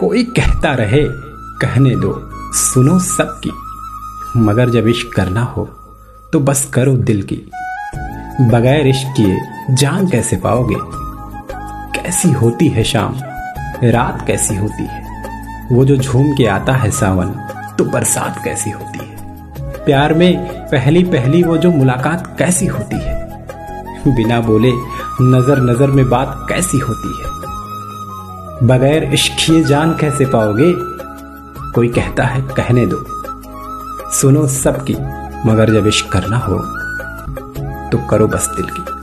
कोई कहता रहे, कहने दो। सुनो सबकी। मगर जब इश्क करना हो तो बस करो दिल की। बगैर इश्क किए जान कैसे पाओगे? कैसी होती है शाम? रात कैसी होती है? वो जो झूम के आता है सावन तो बरसात कैसी होती है? प्यार में पहली पहली वो जो मुलाकात कैसी होती है? बिना बोले नज़र नज़र में बात कैसी होती है? बगैर इश्किए जान कैसे पाओगे? कोई कहता है, कहने दो। सुनो सबकी, मगर जब इश्क करना हो तो करो बस दिल की।